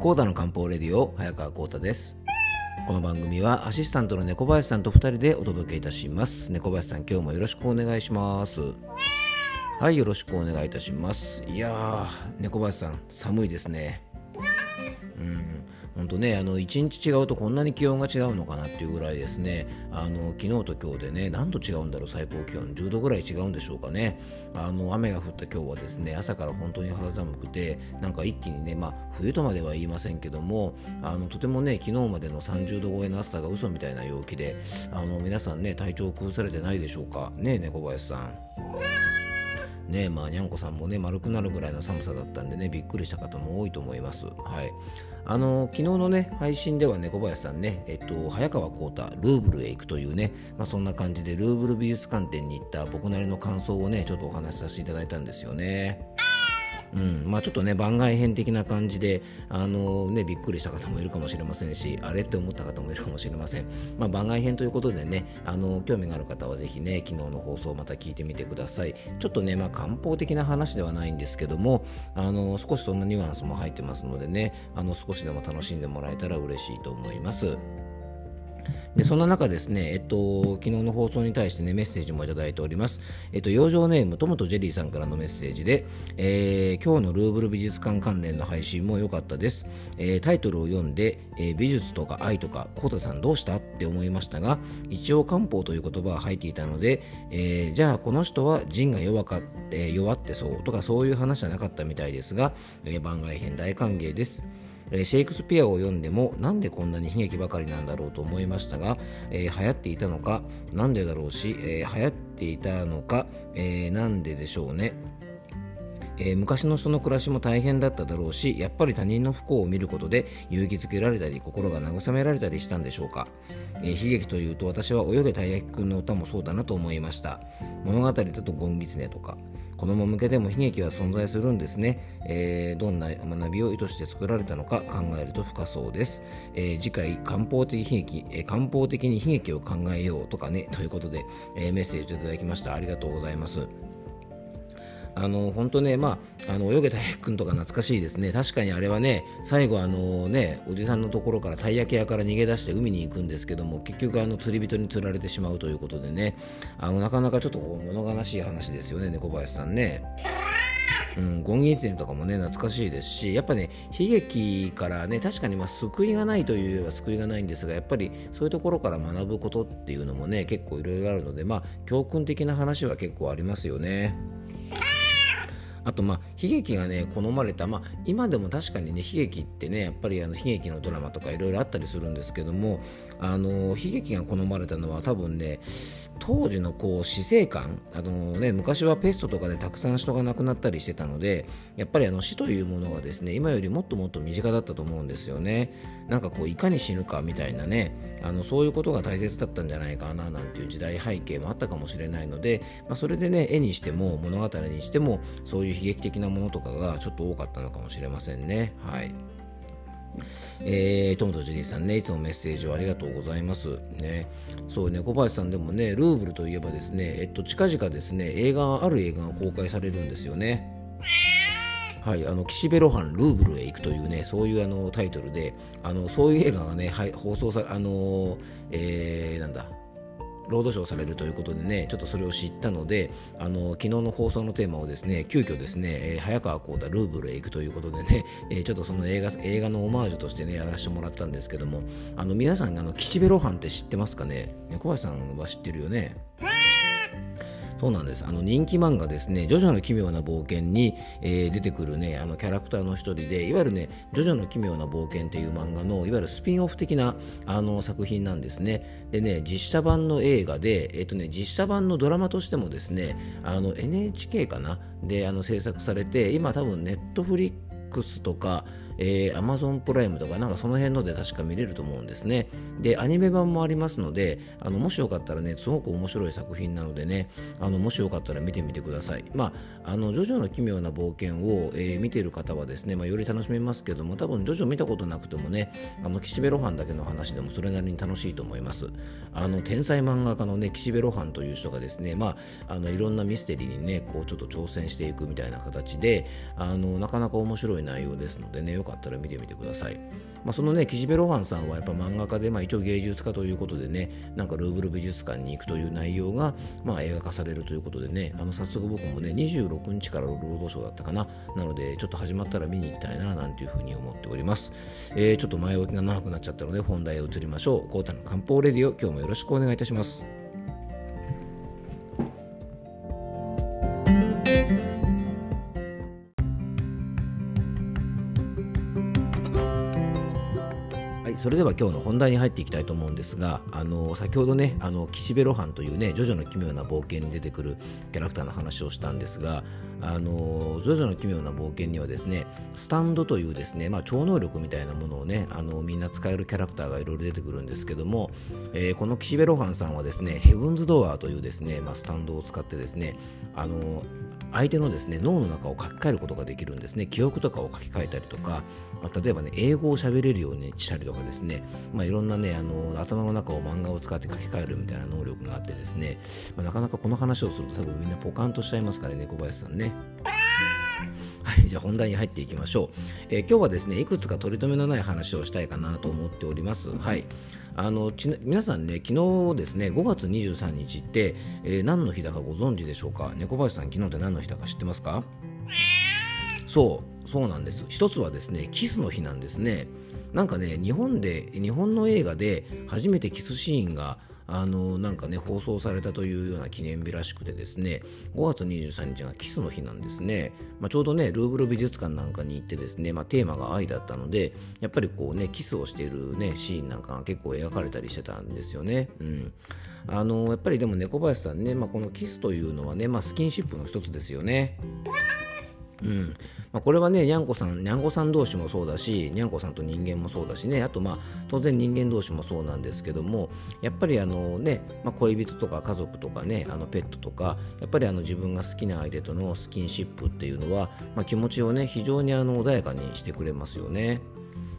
コーダの漢方レディオ早川コータです。この番組はアシスタントの猫林さんと2人でお届けいたします。猫林さん今日もよろしくお願いします。はいよろしくお願いいたします。いやー猫林さん寒いですね。本当ね、あの1日違うとこんなに気温が違うのかなっていうぐらいですね、あの昨日と今日でね、何度違うんだろう、最高気温、10度ぐらい違うんでしょうかね、あの雨が降った今日はですね、朝から本当に肌寒くて、なんか一気にね、まあ、冬とまでは言いませんけども、あのとてもね、昨日までの30度超えの暑さが嘘みたいな陽気で、あの皆さんね、体調を崩されてないでしょうか、ね猫林さん。ねまあ、にゃんこさんもね丸くなるぐらいの寒さだったんでねびっくりした方も多いと思います。はいあの昨日のね配信ではね小林さんね、えっと、早川浩太ルーブルへ行くというね、まあ、そんな感じでルーブル美術館展に行った僕なりの感想をねちょっとお話しさせていただいたんですよね。うん。まあ、ちょっとね番外編的な感じであの、ね、びっくりした方もいるかもしれませんしあれって思った方もいるかもしれません、まあ、番外編ということでねあの興味がある方はぜひね昨日の放送また聞いてみてください。ちょっとね、まあ、漢方的な話ではないんですけどもあの少しそんなニュアンスも入ってますのでねあの少しでも楽しんでもらえたら嬉しいと思います。でそんな中ですね、えっと、昨日の放送に対してね、メッセージもいただいております。えっと、養生ネーム、トムとジェリーさんからのメッセージで、えー、今日のルーブル美術館関連の配信も良かったです。えー、タイトルを読んで、えー、美術とか愛とか、コータさんどうしたって思いましたが、一応漢方という言葉が入っていたので、えー、じゃあこの人は腎が弱かって、弱ってそうとかそういう話じゃなかったみたいですが、えー、番外編大歓迎です。えシェイクスピアを読んでもなんでこんなに悲劇ばかりなんだろうと思いましたが、えー、流行っていたのかなんでだろうし、えー、流行っていたのか、えー、なんででしょうね。えー、昔の人の暮らしも大変だっただろうしやっぱり他人の不幸を見ることで勇気づけられたり心が慰められたりしたんでしょうか、えー、悲劇というと私は泳げたい焼きくんの歌もそうだなと思いました。物語だとゴンギツネとか。子供向けでも悲劇は存在するんですね、えー、どんな学びを意図して作られたのか考えると深そうです、えー、次回漢方的悲劇、えー、漢方的に悲劇を考えようとかねということで、えメッセージをいただきました。ありがとうございます。あの本当ね、まあ、あの泳げたいくんとか懐かしいですね、確かにあれはね、最後、あのね、おじさんのところからたい焼き屋から逃げ出して海に行くんですけども、結局、あの釣り人に釣られてしまうということでね、あのなかなかちょっと物悲しい話ですよね、猫林さんね。うん、ゴンギツネとかもね懐かしいですしやっぱね悲劇からね確かにま救いがないというよりは救いがないんですがやっぱりそういうところから学ぶことっていうのもね結構いろいろあるのでまあ教訓的な話は結構ありますよね。あとまあ悲劇がね好まれた、まあ、今でも確かにね悲劇ってねやっぱりあの悲劇のドラマとかいろいろあったりするんですけどもあの悲劇が好まれたのは多分ね当時のこう死生観あの、ね、昔はペストとかでたくさん人が亡くなったりしてたのでやっぱりあの死というものがですね今よりもっともっと身近だったと思うんですよね。なんかこういかに死ぬかみたいなねあのそういうことが大切だったんじゃないかななんていう時代背景もあったかもしれないので、まあ、それでね絵にしても物語にしてもそういう悲劇的なものとかがちょっと多かったのかもしれませんね。はい。えー、トムとジェリーさんね、いつもメッセージをありがとうございます。ね、そうね、小林さんでもね、ルーブルといえばですね、えっと、近々ですね、映画、ある映画が公開されるんですよね。はい、あの岸辺露伴ルーブルへ行くというねそういうあのタイトルであのそういう映画がね、はい、放送されあのえー、なんだロードショーされるということでね、ちょっとそれを知ったので、あの昨日の放送のテーマをですね、急遽ですね、えー、早川幸太ルーブルへ行くということでね、えー、ちょっとその映画映画のオマージュとしてね、やらせてもらったんですけども、あの皆さん、あの岸辺露伴って知ってますかね？小林さんは知ってるよね？そうなんです。あの人気漫画ですね、ジョジョの奇妙な冒険に、えー、出てくるね、あのキャラクターの一人で、いわゆるね、ジョジョの奇妙な冒険っていう漫画の、いわゆるスピンオフ的なあの作品なんですね。でね、実写版の映画で、えっ、ー、とね、実写版のドラマとしてもですね、あの NHK かな？であの制作されて、今多分ネットフリックスとか、えー、Amazon プライムとかなんかその辺ので確か見れると思うんですね。で、アニメ版もありますので、あのもしよかったらね、すごく面白い作品なのでね、あのもしよかったら見てみてください。まあ、あの、ジョジョの奇妙な冒険を、えー、見ている方はですね、まあ、より楽しめますけども、多分ジョジョ見たことなくてもね、あの、岸辺露伴だけの話でもそれなりに楽しいと思います。あの、天才漫画家のね、岸辺露伴という人がですね、まあ、あの、いろんなミステリーにね、こう、ちょっと挑戦していくみたいな形で、あの、なかなか面白い内容ですのでね、よかったら見てみてください。まあ、そのね、岸辺露伴さんはやっぱ漫画家で、まあ、一応芸術家ということでね、なんかルーブル美術館に行くという内容が、まあ、映画化されるということでね、あの早速僕もね、26日から労働省だったかな、なので、ちょっと始まったら見に行きたいな、なんていうふうに思っております。えー、ちょっと前置きが長くなっちゃったので、本題へ移りましょう。コータの漢方レディオ、今日もよろしくお願いいたします。はいそれでは今日の本題に入っていきたいと思うんですがあの先ほどねあの岸辺露伴というねジョジョの奇妙な冒険に出てくるキャラクターの話をしたんですがあのジョジョの奇妙な冒険にはですねスタンドというですね、まあ、超能力みたいなものをねあのみんな使えるキャラクターがいろいろ出てくるんですけども、えー、この岸辺露伴さんはですねヘブンズドアーというですね、まあ、スタンドを使ってですねあの相手のですね脳の中を書き換えることができるんですね。記憶とかを書き換えたりとか、まあ、例えばね英語を喋れるようにしたりとかですね、まあ、いろんなねあの頭の中を漫画を使って書き換えるみたいな能力があってですね、まあ、なかなかこの話をすると多分みんなポカンとしちゃいますからね小林さんね。はい、じゃあ本題に入っていきましょう、えー、今日はですねいくつか取り留めのない話をしたいかなと思っております。はいあのち皆さんね、昨日ですね、5月23日って、えー、何の日だかご存知でしょうか？猫林さん、昨日って何の日だか知ってますか？そう、そうなんです。一つはですね、キスの日なんですね。なんかね、日本で、日本の映画で初めてキスシーンがあのなんかね放送されたというような記念日らしくてですね5月23日がキスの日なんですね、まあ、ちょうどねルーブル美術館なんかに行ってですね、まあ、テーマが愛だったのでやっぱりこうねキスをしているねシーンなんかが結構描かれたりしてたんですよね。うん。あのやっぱりでも猫林さんね、まあ、このキスというのはね、まあ、スキンシップの一つですよね。うんまあ、これはね、にゃんこさん、にゃんこさん同士もそうだし、にゃんこさんと人間もそうだしね、あとまあ、当然人間同士もそうなんですけども、やっぱりあのね、まあ、恋人とか家族とかね、あのペットとか、やっぱりあの自分が好きな相手とのスキンシップっていうのは、まあ、気持ちをね、非常にあの穏やかにしてくれますよね。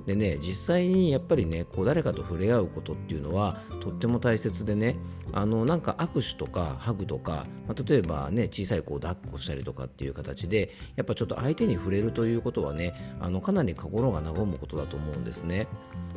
でね実際にやっぱりねこう誰かと触れ合うことっていうのはとっても大切でねあのなんか握手とかハグとか、まあ、例えばね小さい子を抱っこしたりとかっていう形でやっぱちょっと相手に触れるということはねあのかなり心が和むことだと思うんですね。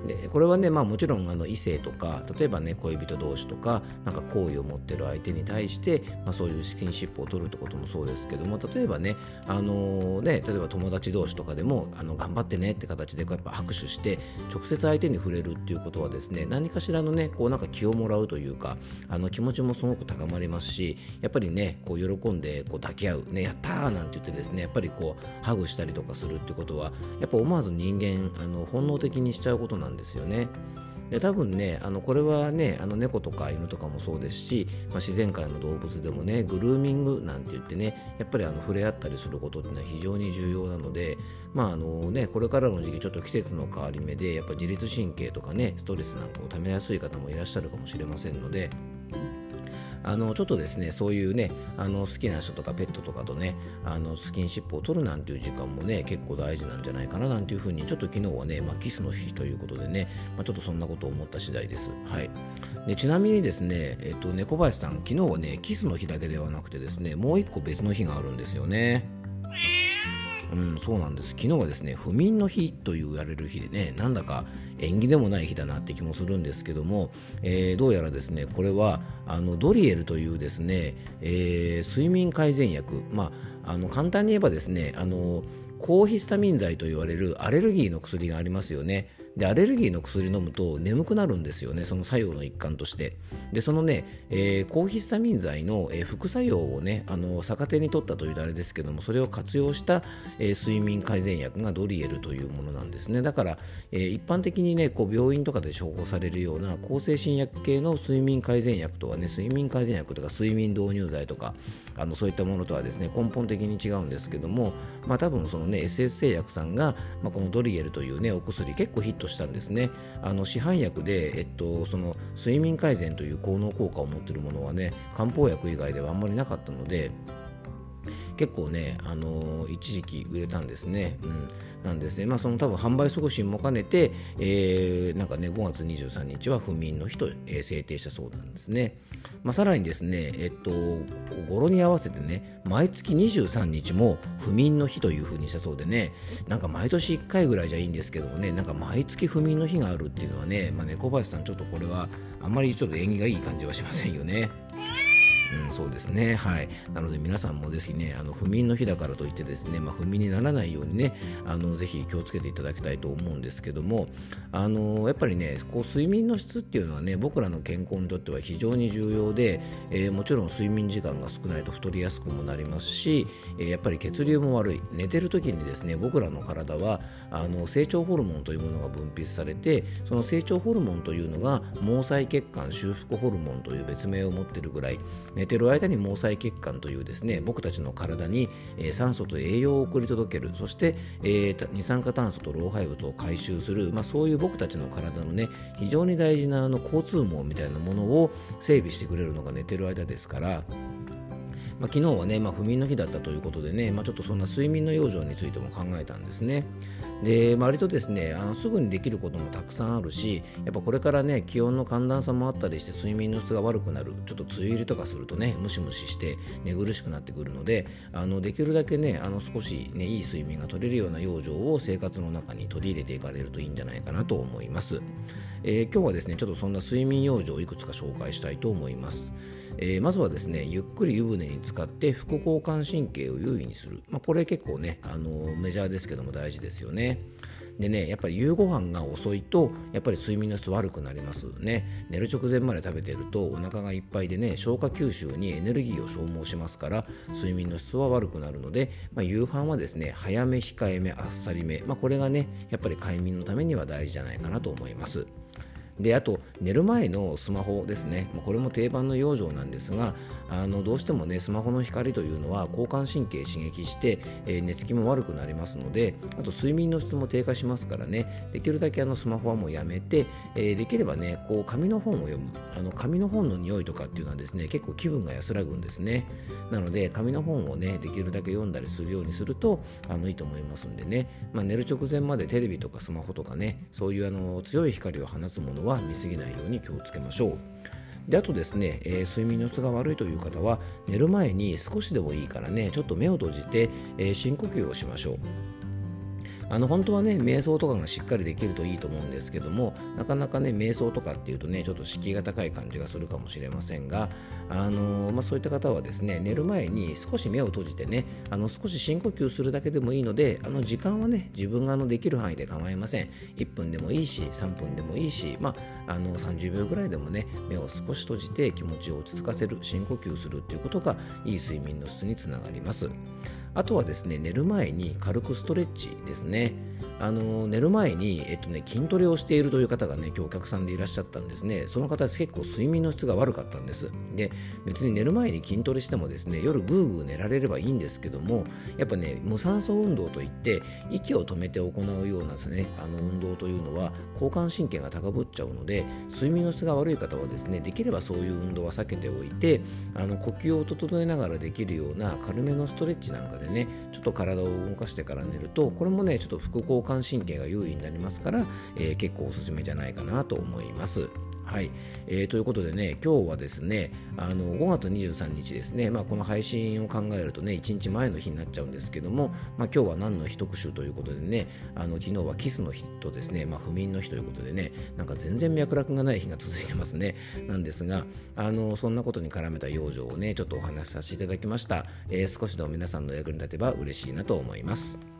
でこれはね、まあ、もちろんあの異性とか例えばね恋人同士とかなんか好意を持ってる相手に対して、まあ、そういうスキンシップを取るってこともそうですけども例えばね,、あのー、ね例えば友達同士とかでもあの頑張ってねって形でこうやっぱ握手して直接相手に触れるっていうことはですね何かしらのねこうなんか気をもらうというかあの気持ちもすごく高まりますしやっぱりねこう喜んでこう抱き合う、ね、やったーなんて言ってですねやっぱりこうハグしたりとかするってことはやっぱ思わず人間あの本能的にしちゃうことなんですよね。で多分ねあのこれはねあの猫とか犬とかもそうですし、まあ、自然界の動物でもねグルーミングなんて言ってねやっぱりあの触れ合ったりすることっていうのは非常に重要なのでまああのねこれからの時期ちょっと季節の変わり目でやっぱ自律神経とかねストレスなんかをためやすい方もいらっしゃるかもしれませんのであのちょっとですねそういうねあの好きな人とかペットとかとねあのスキンシップを取るなんていう時間もね結構大事なんじゃないかななんていうふうにちょっと昨日はね、まあ、キスの日ということでね、まあ、ちょっとそんなことを思った次第です。はい、でちなみにですね、えっと、猫林さん昨日はねキスの日だけではなくてですねもう一個別の日があるんですよね。うん、そうなんです。昨日はですね、不眠の日と言われる日でね、なんだか縁起でもない日だなって気もするんですけども、えー、どうやらですね、これはあのドリエルというですね、えー、睡眠改善薬、まあ、あの簡単に言えばですね、あの抗ヒスタミン剤と言われるアレルギーの薬がありますよね。でアレルギーの薬飲むと眠くなるんですよね。その作用の一環として。でそのね、えー、抗ヒスタミン剤の、えー、副作用をねあの逆手に取ったというあれですけどもそれを活用した、えー、睡眠改善薬がドリエルというものなんですね。だから、えー、一般的にねこう病院とかで処方されるような抗精神薬系の睡眠改善薬とはね睡眠改善薬とか睡眠導入剤とかあのそういったものとはですね根本的に違うんですけどもまあ多分そのね SS 製薬さんが、まあ、このドリエルというねお薬結構ヒットとしたんですね。あの市販薬で、えっと、その睡眠改善という効能効果を持っているものはね漢方薬以外ではあんまりなかったので結構ね、あのー、一時期売れたんですね。うん、なんですね、まあ、その多分販売促進も兼ねて、えー、なんかね、5月23日は不眠の日と、えー、制定したそうなんですね。まあ、さらにですね、えっと、語呂に合わせてね、毎月23日も不眠の日というふうにしたそうでね、なんか毎年1回ぐらいじゃいいんですけどもね、なんか毎月不眠の日があるっていうのはね、まあ、猫林さん、ちょっとこれはあんまりちょっと縁起がいい感じはしませんよね。うん、そうですね。はい。なので皆さんもですね、あの不眠の日だからといってですね、まあ、不眠にならないようにね、あのぜひ気をつけていただきたいと思うんですけども、あのやっぱりね、こう睡眠の質っていうのはね、僕らの健康にとっては非常に重要で、えー、もちろん睡眠時間が少ないと太りやすくもなりますし、えー、やっぱり血流も悪い。寝てる時にですね、僕らの体はあの成長ホルモンというものが分泌されて、その成長ホルモンというのが毛細血管修復ホルモンという別名を持っているぐらい、寝てる間に毛細血管というですね僕たちの体に、え、酸素と栄養を送り届ける。そして、え、二酸化炭素と老廃物を回収する、まあ、そういう僕たちの体のね非常に大事なあの交通網みたいなものを整備してくれるのが寝てる間ですから。まあ、昨日はね、まあ、不眠の日だったということでね、まあ、ちょっとそんな睡眠の養生についても考えたんですね。で、割とですね、あのすぐにできることもたくさんあるし、やっぱこれからね、気温の寒暖差もあったりして睡眠の質が悪くなる、ちょっと梅雨入りとかするとね、ムシムシして寝苦しくなってくるので、あのできるだけね、あの少しね、いい睡眠が取れるような養生を生活の中に取り入れていかれるといいんじゃないかなと思います。えー、今日はですね、ちょっとそんな睡眠養生をいくつか紹介したいと思います。えー、まずはですねゆっくり湯船に浸かって副交感神経を優位にする、まあ、これ結構ね、あの、メジャーですけども大事ですよね。でね、やっぱり夕ご飯が遅いと、やっぱり睡眠の質悪くなりますね。寝る直前まで食べてると、お腹がいっぱいでね、消化吸収にエネルギーを消耗しますから、睡眠の質は悪くなるので、まあ、夕飯はですね、早め、控えめ、あっさりめ、まあ、これがね、やっぱり快眠のためには大事じゃないかなと思います。であと寝る前のスマホですね、これも定番の養生なんですがあのどうしてもねスマホの光というのは交感神経刺激して、えー、寝つきも悪くなりますのであと睡眠の質も低下しますからね。できるだけあのスマホはもうやめて、えー、できればねこう紙の本を読む。あの紙の本の匂いとかっていうのはですね結構気分が安らぐんですね。なので紙の本をねできるだけ読んだりするようにするとあのいいと思いますんでね、まあ、寝る直前までテレビとかスマホとかねそういうあの強い光を放つものは見過ぎないように気をつけましょう。であとですね、えー、睡眠の質が悪いという方は寝る前に少しでもいいからねちょっと目を閉じて、えー、深呼吸をしましょう。あの本当はね瞑想とかがしっかりできるといいと思うんですけどもなかなかね瞑想とかっていうとねちょっと敷居が高い感じがするかもしれませんがあの、まあ、そういった方はですね寝る前に少し目を閉じてねあの少し深呼吸するだけでもいいのであの時間はね自分があのできる範囲で構いません。1分でもいいし3分でもいいし、まあ、あの30秒ぐらいでもね目を少し閉じて気持ちを落ち着かせる深呼吸するっていうことがいい睡眠の質につながります。あとはですね寝る前に軽くストレッチですね。あの寝る前に、えっとね、筋トレをしているという方がね今日お客さんでいらっしゃったんですね。その方結構睡眠の質が悪かったんです。で別に寝る前に筋トレしてもですね夜ぐーぐー寝られればいいんですけどもやっぱね無酸素運動といって息を止めて行うようなですねあの運動というのは交感神経が高ぶっちゃうので睡眠の質が悪い方はですねできればそういう運動は避けておいてあの呼吸を整えながらできるような軽めのストレッチなんかでねちょっと体を動かしてから寝るとこれもねちょっと副交感神経が優位になりますから、えー、結構おすすめじゃないかなと思います。はい、えー、ということでね、今日はですね、あの5月23日ですね、まあ、この配信を考えるとね、1日前の日になっちゃうんですけども、まあ、今日は何の日特集ということでね、あの昨日はキスの日とですね、まあ、不眠の日ということでね、なんか全然脈絡がない日が続いてますね、なんですが、あのそんなことに絡めた養生をね、ちょっとお話しさせていただきました。えー、少しでも皆さんの役に立てば嬉しいなと思います。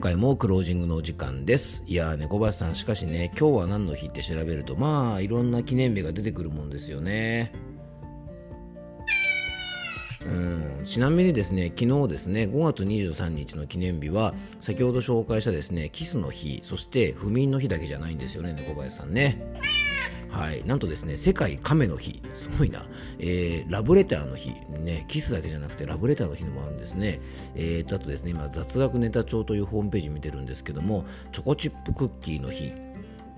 今回もクロージングのお時間です。いやー、猫林さん、しかしね、今日は何の日って調べると、まあ、いろんな記念日が出てくるもんですよね。うん、ちなみにですね、昨日ですね、5月23日の記念日は、先ほど紹介したですね、キスの日、そして不眠の日だけじゃないんですよね、猫林さんね。はい、なんとですね、世界亀の日、すごいな、えー、ラブレターの日、ね、キスだけじゃなくてラブレターの日もあるんですね。えーと、あとですね、今、雑学ネタ帳というホームページ見てるんですけども、チョコチップクッキーの日、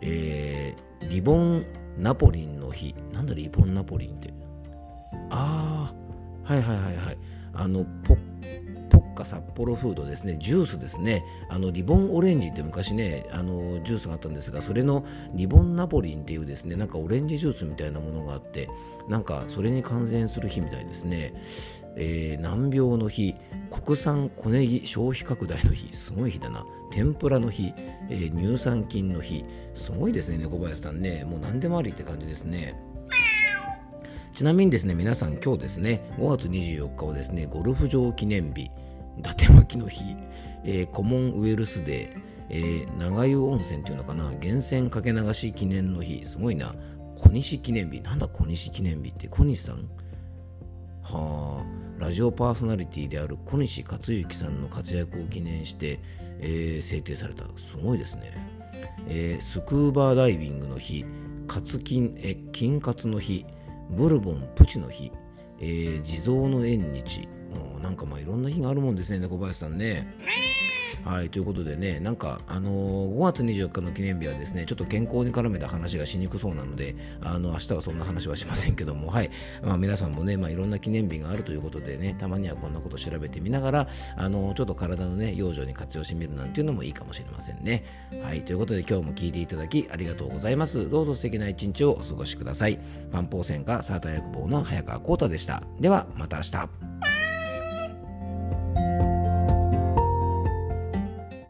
えー、リボンナポリンの日。なんだリボンナポリンって。ああはいはいはいはい。あのポッポッカ札幌フードですね。ジュースですね。あのリボンオレンジって昔ねあのジュースがあったんですがそれのリボンナポリンっていうですねなんかオレンジジュースみたいなものがあってなんかそれに関連する日みたいですね。えー、難病の日国産小ネギ消費拡大の日すごい日だな。天ぷらの日、えー、乳酸菌の日すごいですね猫林さんね。もう何でもありって感じですね。ちなみにですね皆さん今日ですね5月24日はですねゴルフ場記念日。伊達巻の日、えー、コモンウェルスデー、えー、長湯温泉っていうのかな源泉かけ流し記念の日すごいな。小西記念日。なんだ小西記念日って？小西さん？はあ。ラジオパーソナリティである小西克幸さんの活躍を記念して、えー、制定された。すごいですね、えー、スクーバーダイビングの日カツ金え金カツの日ブルボンプチの日、えー、地蔵の縁日なんかまあいろんな日があるもんですね猫林さんね。はい、ということでね、なんか、あのー、5月24日の記念日はですね、ちょっと健康に絡めた話がしにくそうなので、あの、明日はそんな話はしませんけども、はい、まあ皆さんもね、まあいろんな記念日があるということでね、たまにはこんなこと調べてみながら、あのー、ちょっと体のね、養生に活用してみるなんていうのもいいかもしれませんね。はい、ということで今日も聞いていただきありがとうございます。どうぞ素敵な一日をお過ごしください。漢方専科サーター薬房の早川幸太でした。では、また明日。